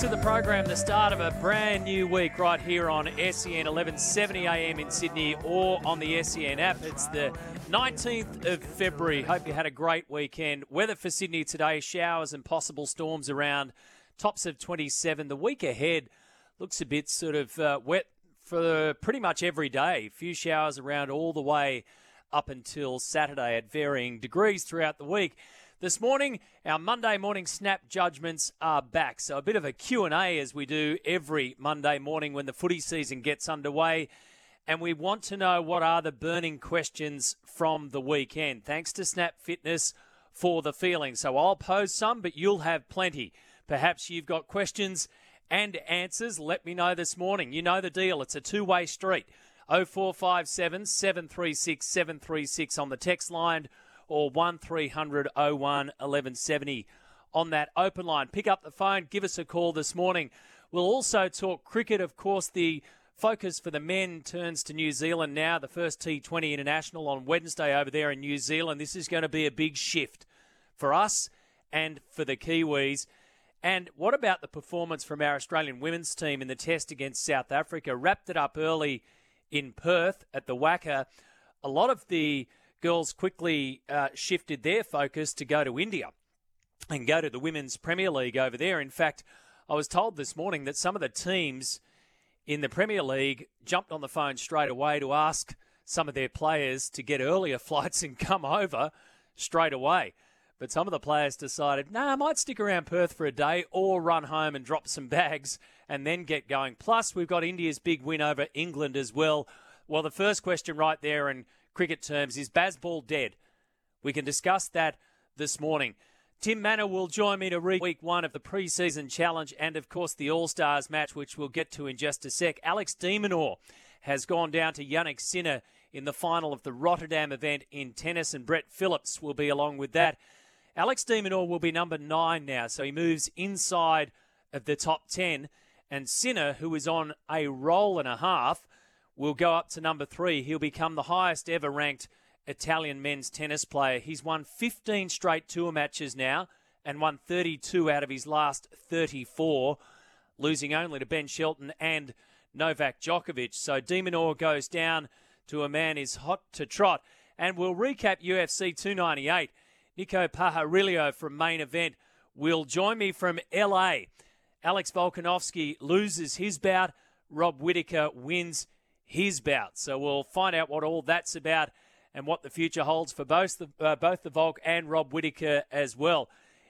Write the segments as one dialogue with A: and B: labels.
A: to the program, the start of a brand new week right here on SEN 1170 AM in Sydney or on the SEN app. It's the 19th of February. Hope you had a great weekend. Weather for Sydney today, showers and possible storms around, tops of 27. The week ahead looks a bit sort of uh, wet for pretty much every day. A few showers around all the way up until Saturday at varying degrees throughout the week. This morning, our Monday morning snap judgments are back. So a bit of a Q&A as we do every Monday morning when the footy season gets underway. And we want to know what are the burning questions from the weekend. Thanks to Snap Fitness for the feeling. So I'll pose some, but you'll have plenty. Perhaps you've got questions and answers. Let me know this morning. You know the deal. It's a two-way street. 0457 736 736 on the text line or 1300 01 1170 on that open line. Pick up the phone, give us a call this morning. We'll also talk cricket, of course, the focus for the men turns to New Zealand now, the first T20 international on Wednesday over there in New Zealand. This is going to be a big shift for us and for the Kiwis. And what about the performance from our Australian women's team in the test against South Africa? Wrapped it up early in Perth at the WACA. A lot of the girls quickly uh, shifted their focus to go to India and go to the Women's Premier League over there. In fact, I was told this morning that some of the teams in the Premier League jumped on the phone straight away to ask some of their players to get earlier flights and come over straight away. But some of the players decided, nah, I might stick around Perth for a day or run home and drop some bags and then get going. Plus, we've got India's big win over England as well. Well, the first question right there, and cricket terms is Bazball dead? We can discuss that this morning. Tim Mannah will join me to read week one of the pre-season challenge and, of course, the All Stars match, which we'll get to in just a sec. Alex de Minaur has gone down to Jannik Sinner in the final of the Rotterdam event in tennis, and Brett Phillips will be along with that. Alex de Minaur will be number nine now, so he moves inside of the top 10. And Sinner, who is on a roll and a half, will go up to number three. He'll become the highest ever ranked Italian men's tennis player. He's won 15 straight tour matches now and won 32 out of his last 34, losing only to Ben Shelton and Novak Djokovic. So de Minaur goes down to a man is hot to trot. And we'll recap UFC 298. Nico Pajarillo from main event will join me from LA. Alex Volkanovski loses his bout. Rob Whittaker wins his bout. So we'll find out what all that's about and what the future holds for both the, uh, both the Volk and Rob Whittaker as well.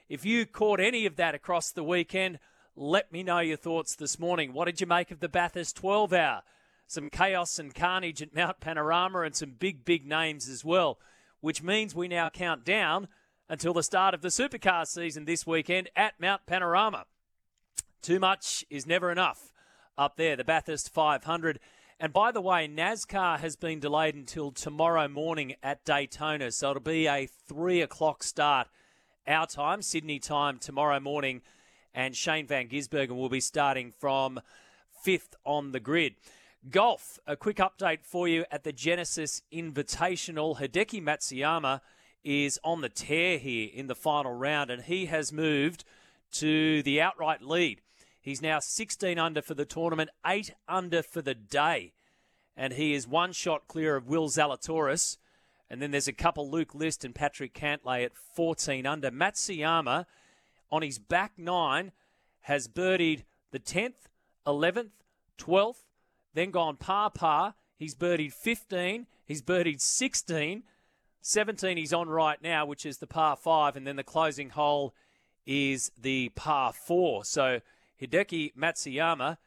A: If you caught any of that across the weekend, let me know your thoughts this morning. What did you make of the Bathurst 12 hour? Some chaos and carnage at Mount Panorama and some big, big names as well, which means we now count down until the start of the supercar season this weekend at Mount Panorama. Too much is never enough up there. The Bathurst 500 and by the way, NASCAR has been delayed until tomorrow morning at Daytona. So it'll be a three o'clock start our time, Sydney time, tomorrow morning. And Shane Van Gisbergen will be starting from fifth on the grid. Golf, a quick update for you at the Genesis Invitational. Hideki Matsuyama is on the tear here in the final round, and he has moved to the outright lead. He's now 16 under for the tournament, 8 under for the day. And he is one shot clear of Will Zalatoris. And then there's a couple Luke List and Patrick Cantlay at 14 under. Matsuyama on his back nine has birdied the 10th, 11th, 12th, then gone par par. He's birdied 15, he's birdied 16, 17 he's on right now, which is the par 5, and then the closing hole is the par 4. So Hideki Matsuyama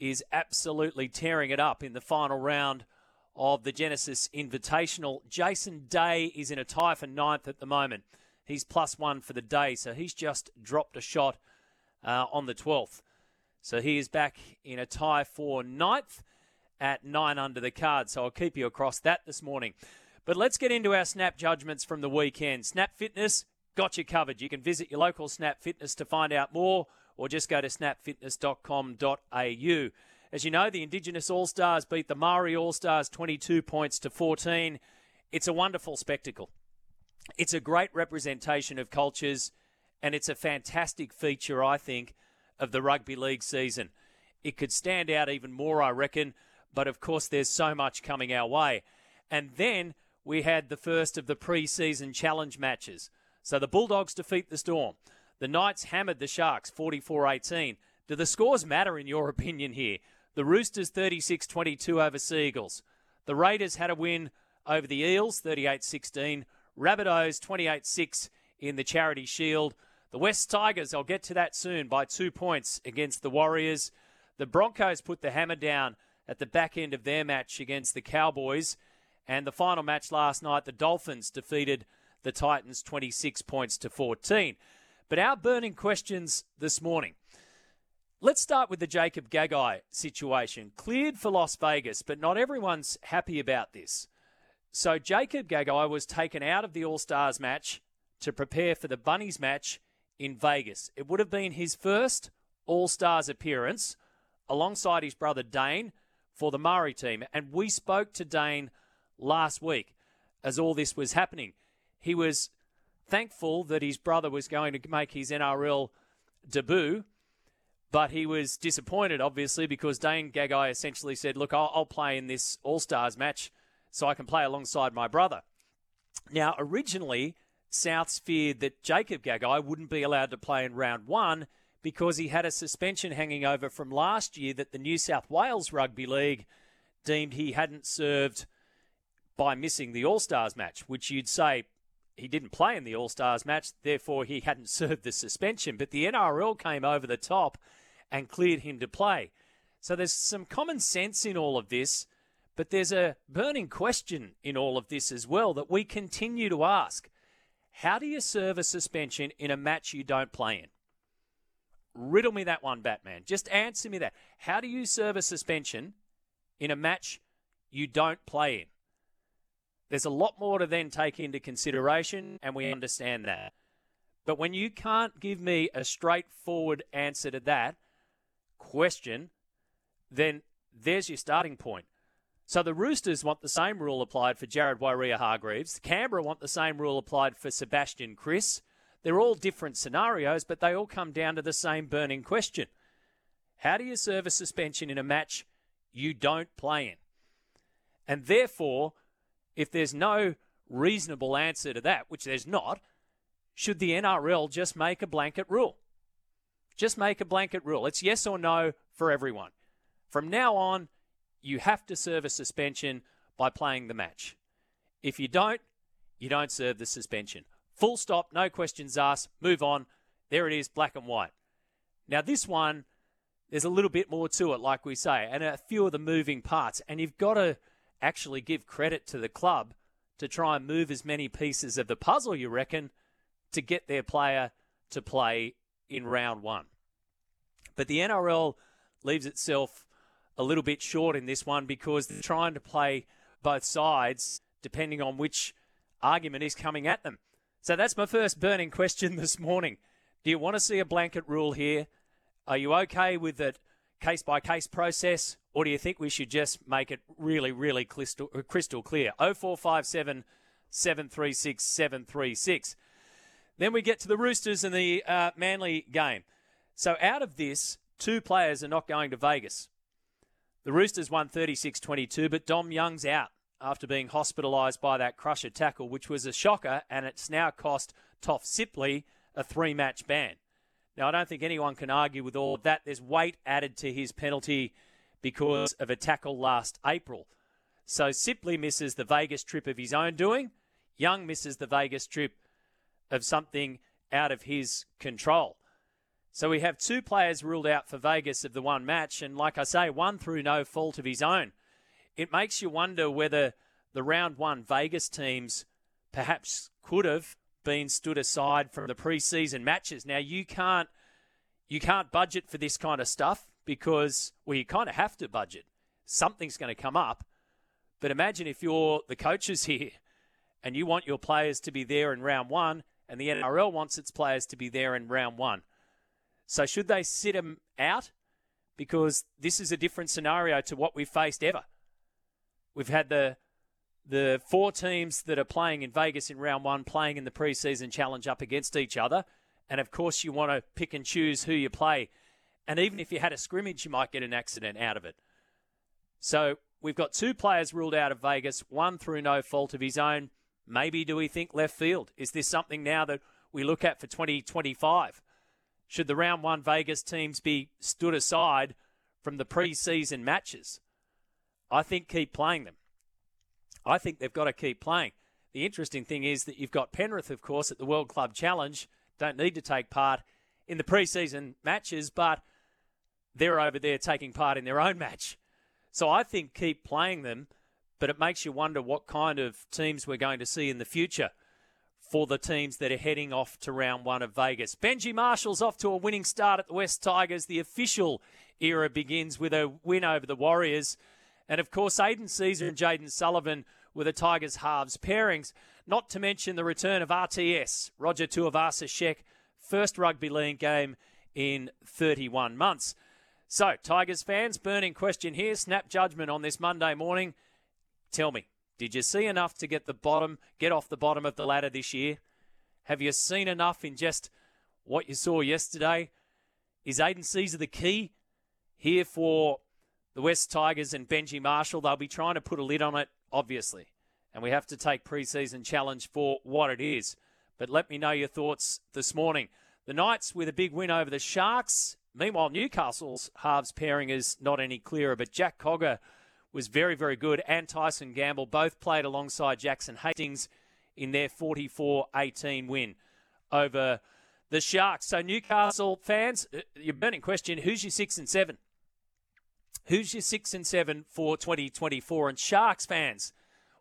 A: is absolutely tearing it up in the final round of the Genesis Invitational. Jason Day is in a tie for ninth at the moment. He's plus one for the day, so he's just dropped a shot uh, on the 12th. So he is back in a tie for ninth at nine under the card. So I'll keep you across that this morning. But let's get into our snap judgments from the weekend. Snap Fitness got you covered. You can visit your local Snap Fitness to find out more or just go to snapfitness.com.au. As you know, the Indigenous All Stars beat the Maori All Stars 22 points to 14. It's a wonderful spectacle. It's a great representation of cultures, and it's a fantastic feature, I think, of the rugby league season. It could stand out even more, I reckon, but of course, there's so much coming our way. And then we had the first of the pre season challenge matches. So the Bulldogs defeat the Storm. The Knights hammered the Sharks 44 18. Do the scores matter in your opinion here? The Roosters 36 22 over Sea Eagles. The Raiders had a win over the Eels 38 16. Rabbitohs 28 6 in the Charity Shield. The West Tigers, I'll get to that soon, by two points against the Warriors. The Broncos put the hammer down at the back end of their match against the Cowboys. And the final match last night, the Dolphins defeated the Titans 26 points to 14. But our burning questions this morning. Let's start with the Jacob Gagai situation. Cleared for Las Vegas, but not everyone's happy about this. So Jacob Gagai was taken out of the All Stars match to prepare for the Bunnies match in Vegas. It would have been his first All Stars appearance alongside his brother Dane for the Maori team. And we spoke to Dane last week as all this was happening. He was thankful that his brother was going to make his NRL debut, but he was disappointed, obviously, because Dane Gagai essentially said, Look, I'll, I'll play in this All Stars match so I can play alongside my brother. Now, originally, Souths feared that Jacob Gagai wouldn't be allowed to play in round one because he had a suspension hanging over from last year that the New South Wales Rugby League deemed he hadn't served by missing the All Stars match, which you'd say he didn't play in the All Stars match, therefore he hadn't served the suspension. But the NRL came over the top and cleared him to play. So there's some common sense in all of this but there's a burning question in all of this as well that we continue to ask. How do you serve a suspension in a match you don't play in? Riddle me that one, Batman. Just answer me that. How do you serve a suspension in a match you don't play in? There's a lot more to then take into consideration, and we understand that. But when you can't give me a straightforward answer to that question, then there's your starting point. So the Roosters want the same rule applied for Jared Waerea-Hargreaves. The Canberra want the same rule applied for Sebastian Kris. They're all different scenarios, but they all come down to the same burning question. How do you serve a suspension in a match you don't play in? And therefore, if there's no reasonable answer to that, which there's not, should the NRL just make a blanket rule? Just make a blanket rule. It's yes or no for everyone. From now on, you have to serve a suspension by playing the match. If you don't, you don't serve the suspension. Full stop, no questions asked, move on. There it is, black and white. Now, this one, there's a little bit more to it, like we say, and a few of the moving parts. And you've got to actually give credit to the club to try and move as many pieces of the puzzle, you reckon, to get their player to play in round one. But the NRL leaves itself a little bit short in this one because they're trying to play both sides depending on which argument is coming at them. So that's my first burning question this morning. Do you want to see a blanket rule here? Are you okay with the case by case process, or do you think we should just make it really, really crystal, crystal clear? 0457 736 736. Then we get to the Roosters and the uh, Manly game. So out of this, two players are not going to Vegas. The Roosters won 36 22, but Dom Young's out after being hospitalised by that crusher tackle, which was a shocker, and it's now cost Toff Sipley a three match ban. Now, I don't think anyone can argue with all of that. There's weight added to his penalty because of a tackle last April. So Sipley misses the Vegas trip of his own doing. Young misses the Vegas trip of something out of his control. So we have two players ruled out for Vegas of the one match, and like I say, one through no fault of his own. It makes you wonder whether the round one Vegas teams perhaps could have been stood aside from the preseason matches. Now you can't you can't budget for this kind of stuff because well you kind of have to budget. Something's going to come up. But imagine if you're the coaches here and you want your players to be there in round 1 and the NRL wants its players to be there in round 1. So should they sit them out? Because this is a different scenario to what we've faced ever. We've had the the four teams that are playing in Vegas in round one playing in the preseason challenge up against each other. And of course, you want to pick and choose who you play. And even if you had a scrimmage, you might get an accident out of it. So we've got two players ruled out of Vegas, one through no fault of his own. Maybe do we think left field? Is this something now that we look at for 2025? Should the round one Vegas teams be stood aside from the pre-season matches? I think keep playing them. I think they've got to keep playing. The interesting thing is that you've got Penrith, of course, at the World Club Challenge. Don't need to take part in the preseason matches, but they're over there taking part in their own match. So I think keep playing them, but it makes you wonder what kind of teams we're going to see in the future for the teams that are heading off to round one of Vegas. Benji Marshall's off to a winning start at the West Tigers. The official era begins with a win over the Warriors. And of course, Aidan Sezer and Jayden Sullivan were the Tigers' halves pairings. Not to mention the return of RTS, Roger Tuivasa-Sheck, first rugby league game in 31 months. So, Tigers fans, burning question here. Snap judgment on this Monday morning. Tell me, did you see enough to get the bottom, get off the bottom of the ladder this year? Have you seen enough in just what you saw yesterday? Is Aidan Sezer the key here for the West Tigers and Benji Marshall? They'll be trying to put a lid on it, obviously. And we have to take preseason challenge for what it is. But let me know your thoughts this morning. The Knights with a big win over the Sharks Meanwhile, Newcastle's halves pairing is not any clearer, but Jack Cogger was very, very good, and Tyson Gamble both played alongside Jackson Hastings in their 44 18 win over the Sharks. So, Newcastle fans, uh, your burning question who's your six and seven? Who's your six and seven for 2024? And Sharks fans,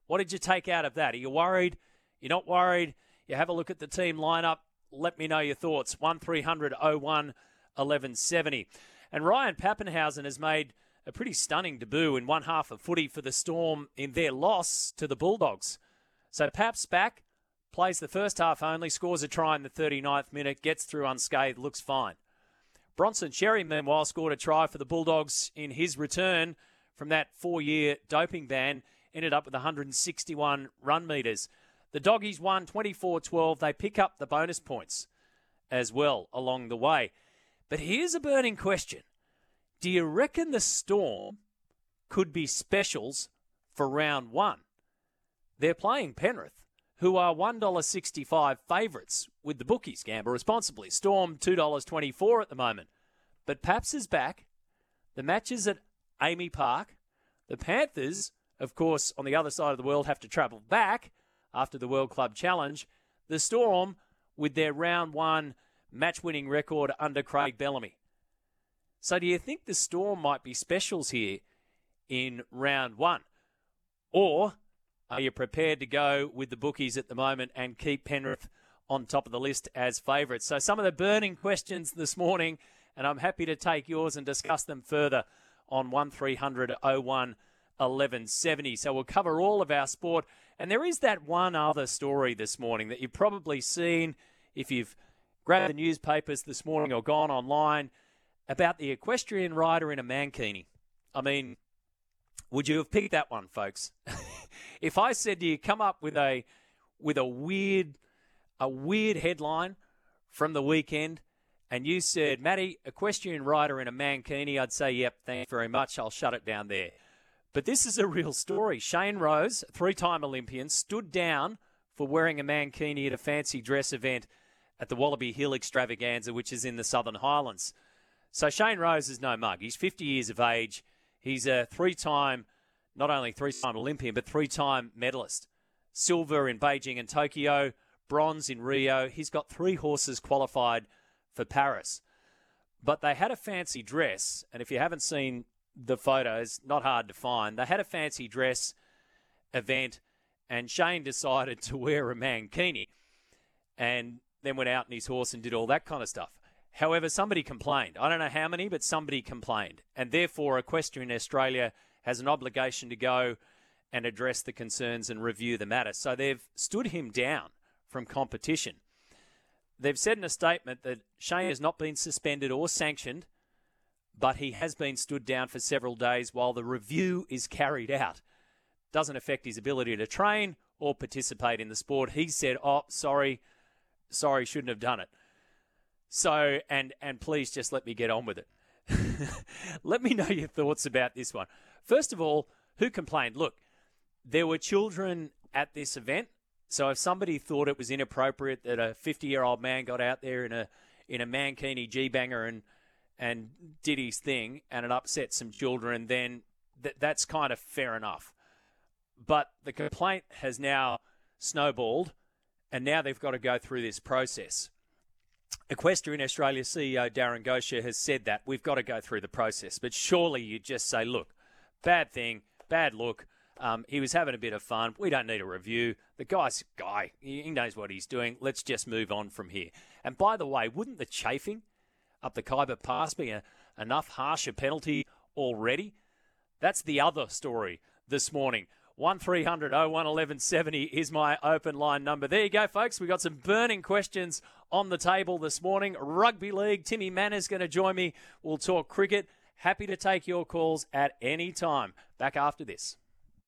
A: what did you take out of that? Are you worried? You're not worried? You have a look at the team lineup. Let me know your thoughts. 1300 01 1170. And Ryan Papenhuyzen has made a pretty stunning debut in one half of footy for the Storm in their loss to the Bulldogs. So Pap's back, plays the first half only, scores a try in the 39th minute, gets through unscathed, looks fine. Bronson Xerri, meanwhile, scored a try for the Bulldogs in his return from that four year doping ban, ended up with 161 run metres. The Doggies won 24 12. They pick up the bonus points as well along the way. But here's a burning question Do you reckon the Storm could be specials for round one? They're playing Penrith, who are $1.65 favourites with the bookies. Gamble responsibly. Storm $2.24 at the moment. But Paps is back. The match is at AAMI Park. The Panthers, of course, on the other side of the world, have to travel back after the World Club Challenge. The Storm, with their round one match winning record under Craig Bellamy. So, do you think the Storm might be specials here in round one? Or are you prepared to go with the bookies at the moment and keep Penrith on top of the list as favourites? So, some of the burning questions this morning, and I'm happy to take yours and discuss them further on 1300 01 1170. So, we'll cover all of our sport. And there is that one other story this morning that you've probably seen if you've grabbed the newspapers this morning or gone online about the equestrian rider in a mankini. I mean, would you have picked that one, folks? if I said to you, come up with a with a weird a weird headline from the weekend, and you said, Matty, equestrian rider in a mankini, I'd say, yep, thanks very much. I'll shut it down there. But this is a real story. Shane Rose, three time Olympian, stood down for wearing a mankini at a fancy dress event at the Wallaby Hill extravaganza, which is in the Southern Highlands. So Shane Rose is no mug. He's 50 years of age. He's a three time, not only three time Olympian, but three time medalist. Silver in Beijing and Tokyo, bronze in Rio. He's got three horses qualified for Paris. But they had a fancy dress, and if you haven't seen the photos, not hard to find. They had a fancy dress event, and Shane decided to wear a mankini. And then went out on his horse and did all that kind of stuff. However, somebody complained. I don't know how many, but somebody complained. And therefore, Equestrian Australia has an obligation to go and address the concerns and review the matter. So they've stood him down from competition. They've said in a statement that Shane has not been suspended or sanctioned, but he has been stood down for several days while the review is carried out. Doesn't affect his ability to train or participate in the sport. He said, Oh, sorry, sorry, shouldn't have done it. So, and and please just let me get on with it. Let me know your thoughts about this one. First of all, who complained? Look, there were children at this event. So if somebody thought it was inappropriate that a 50 year old man got out there in a in a mankini G banger and and did his thing and it upset some children, then th- that's kind of fair enough. But the complaint has now snowballed, and now they've got to go through this process. Equestrian Australia CEO Darren Gocher has said that we've got to go through the process. But surely you just say, look, bad thing, bad look. Um, he was having a bit of fun. We don't need a review. The guy's guy. He knows what he's doing. Let's just move on from here. And by the way, wouldn't the chafing up the Khyber Pass be a, enough harsher penalty already? That's the other story this morning. 1300 01 1170 is my open line number. There you go, folks. We got some burning questions on the table this morning. Rugby League. Timmy Mannah's going to join me. We'll talk cricket. Happy to take your calls at any time. Back after this.